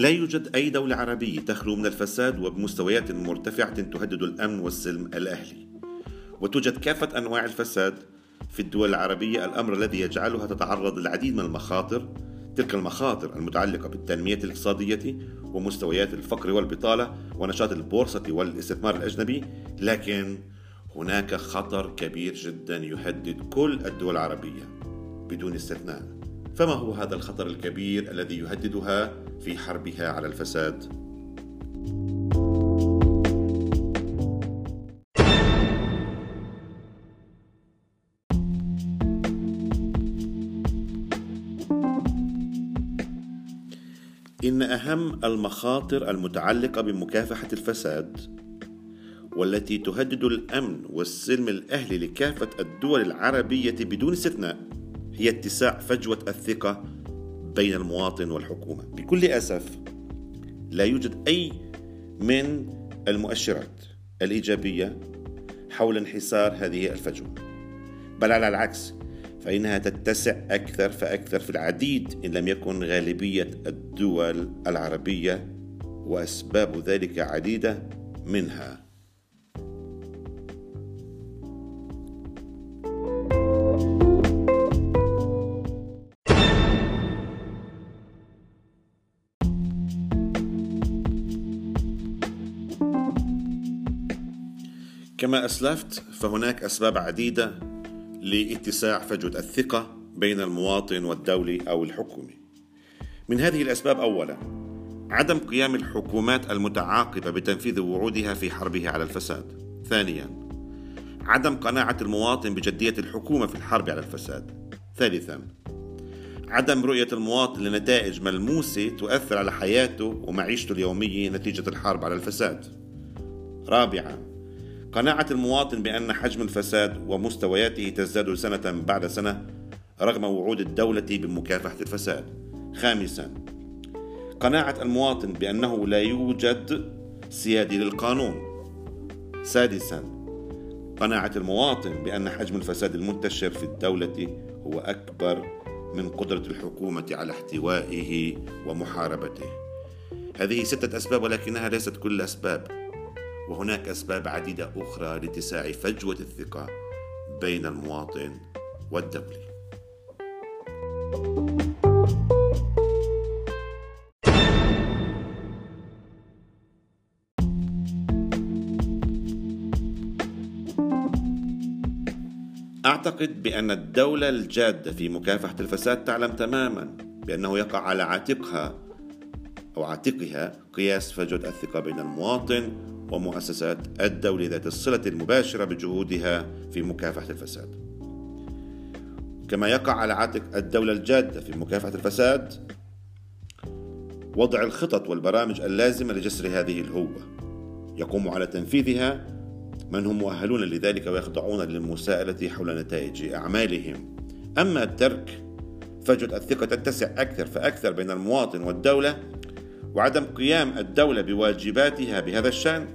لا يوجد أي دولة عربية تخلو من الفساد وبمستويات مرتفعة تهدد الأمن والسلم الأهلي. وتوجد كافة أنواع الفساد في الدول العربية. الأمر الذي يجعلها تتعرض للعديد من المخاطر تلك المخاطر المتعلقة بالتنمية الاقتصادية ومستويات الفقر والبطالة ونشاط البورصة والاستثمار الأجنبي. لكن هناك خطر كبير جدا يهدد كل الدول العربية بدون استثناء. فما هو هذا الخطر الكبير الذي يهددها في حربها على الفساد؟ إن أهم المخاطر المتعلقة بمكافحة الفساد والتي تهدد الأمن والسلم الأهلي لكافة الدول العربية بدون استثناء هي اتساع فجوة الثقة بين المواطن والحكومة. بكل أسف لا يوجد أي من المؤشرات الإيجابية حول انحسار هذه الفجوة. بل على العكس فإنها تتسع أكثر فأكثر في العديد إن لم يكن غالبية الدول العربية وأسباب ذلك عديدة منها. كما أسلفت فهناك أسباب عديدة لاتساع فجوة الثقة بين المواطن والدولة أو الحكومة. من هذه الأسباب أولا عدم قيام الحكومات المتعاقبة بتنفيذ وعودها في حربها على الفساد. ثانيا عدم قناعة المواطن بجدية الحكومة في الحرب على الفساد. ثالثا عدم رؤية المواطن لنتائج ملموسة تؤثر على حياته ومعيشته اليومية نتيجة الحرب على الفساد. رابعا قناعة المواطن بأن حجم الفساد ومستوياته تزداد سنة بعد سنة رغم وعود الدولة بمكافحة الفساد. خامسا قناعة المواطن بأنه لا يوجد سيادة للقانون. سادسا قناعة المواطن بأن حجم الفساد المنتشر في الدولة هو أكبر من قدرة الحكومة على احتوائه ومحاربته. هذه ستة أسباب ولكنها ليست كل الأسباب. وهناك أسباب عديدة أخرى لاتساع فجوة الثقة بين المواطن والدولة. أعتقد بأن الدولة الجادة في مكافحة الفساد تعلم تماما بأنه يقع على عاتقها أو عاتقها قياس فجوة الثقة بين المواطن ومؤسسات الدولة ذات الصلة المباشرة بجهودها في مكافحة الفساد. كما يقع على عاتق الدولة الجادة في مكافحة الفساد وضع الخطط والبرامج اللازمة لجسر هذه الهوة. يقوم على تنفيذها من هم مؤهلون لذلك ويخضعون للمساءلة حول نتائج أعمالهم. أما ترك فجوة الثقة تتسع أكثر فأكثر بين المواطن والدولة وعدم قيام الدولة بواجباتها بهذا الشأن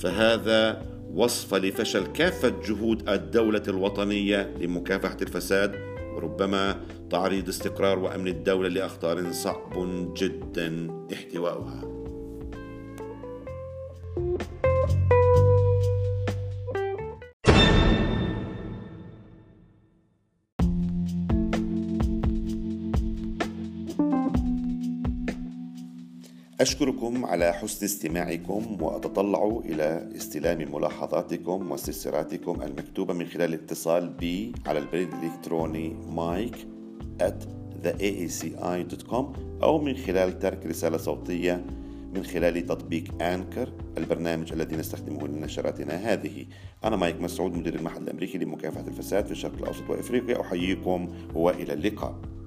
فهذا وصف لفشل كافة جهود الدولة الوطنية لمكافحة الفساد وربما تعريض استقرار وأمن الدولة لأخطار صعب جدا احتوائها. أشكركم على حسن استماعكم وأتطلع إلى استلام ملاحظاتكم واستفساراتكم المكتوبة من خلال الاتصال بي على البريد الإلكتروني مايك at theaaci.com أو من خلال ترك رسالة صوتية من خلال تطبيق أنكر البرنامج الذي نستخدمه لنشراتنا هذه. أنا مايك مسعود مدير المحل الأمريكي لمكافحة الفساد في الشرق الأوسط وإفريقيا. أحييكم وإلى اللقاء.